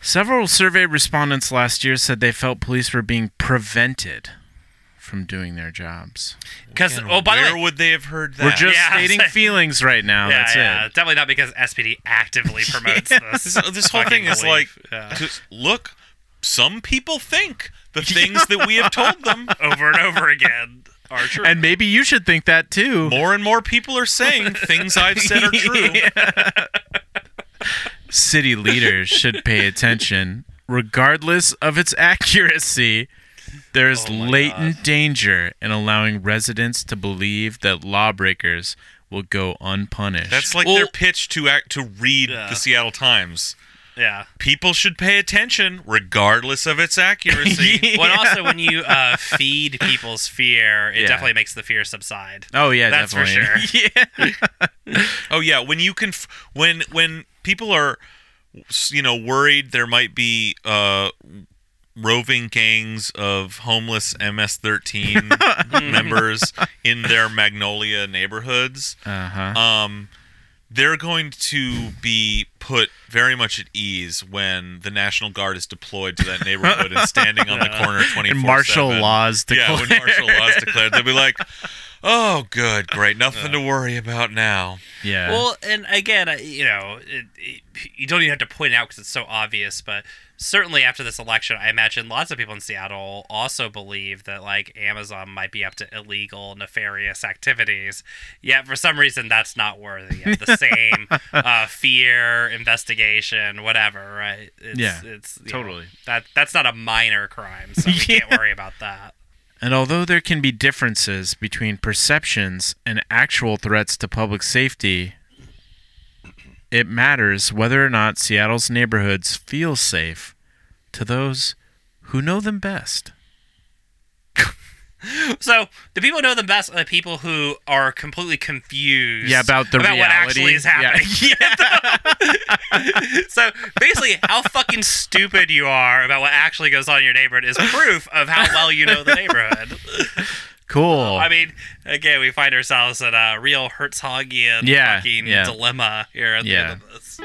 Several survey respondents last year said they felt police were being prevented from doing their jobs. Because oh, by Where the way, would they have heard that? We're just Yeah, stating same. feelings right now. yeah, That's yeah, it. definitely not because SPD actively promotes this. this, this whole fucking thing is like, Yeah. look, some people think the things that we have told them. over and over again are true. And maybe you should think that too. More and more people are saying things I've said are true. City leaders should pay attention, regardless of its accuracy. There is Oh my latent danger in allowing residents to believe that lawbreakers will go unpunished. That's like Well- their pitch to act to read Yeah. the Seattle Times. Yeah. People should pay attention, regardless of its accuracy. Well, and also when you uh, feed people's fear, it Yeah. definitely makes the fear subside. oh yeah, That's for definitely. yeah. Oh yeah, when you can, f- when when people are, you know, worried there might be uh, roving gangs of homeless MS-13 members in their Magnolia neighborhoods, Uh huh. um, they're going to be put very much at ease when the National Guard is deployed to that neighborhood and standing on the corner twenty and martial laws Yeah, declared. when martial laws declared, they'll be like, "Oh, good, great, nothing to worry about now." yeah. Well, and again, uh, you know, it, it, you don't even have to point it out because it's so obvious. But certainly after this election, I imagine lots of people in Seattle also believe that like Amazon might be up to illegal, nefarious activities. Yet for some reason, that's not worthy of the same uh, fear, investigation, whatever. Right? It's, Yeah, it's you know, totally. that that's not a minor crime, so we can't worry about that. And although there can be differences between perceptions and actual threats to public safety, it matters whether or not Seattle's neighborhoods feel safe to those who know them best. So the people who know them best are the people who are completely confused. Yeah, about the about what actually is happening. so basically, how fucking stupid you are about what actually goes on in your neighborhood is proof of how well you know the neighborhood. Cool. I mean, again, we find ourselves in a real Herzogian Yeah, fucking yeah. dilemma here at the Yeah. end of this.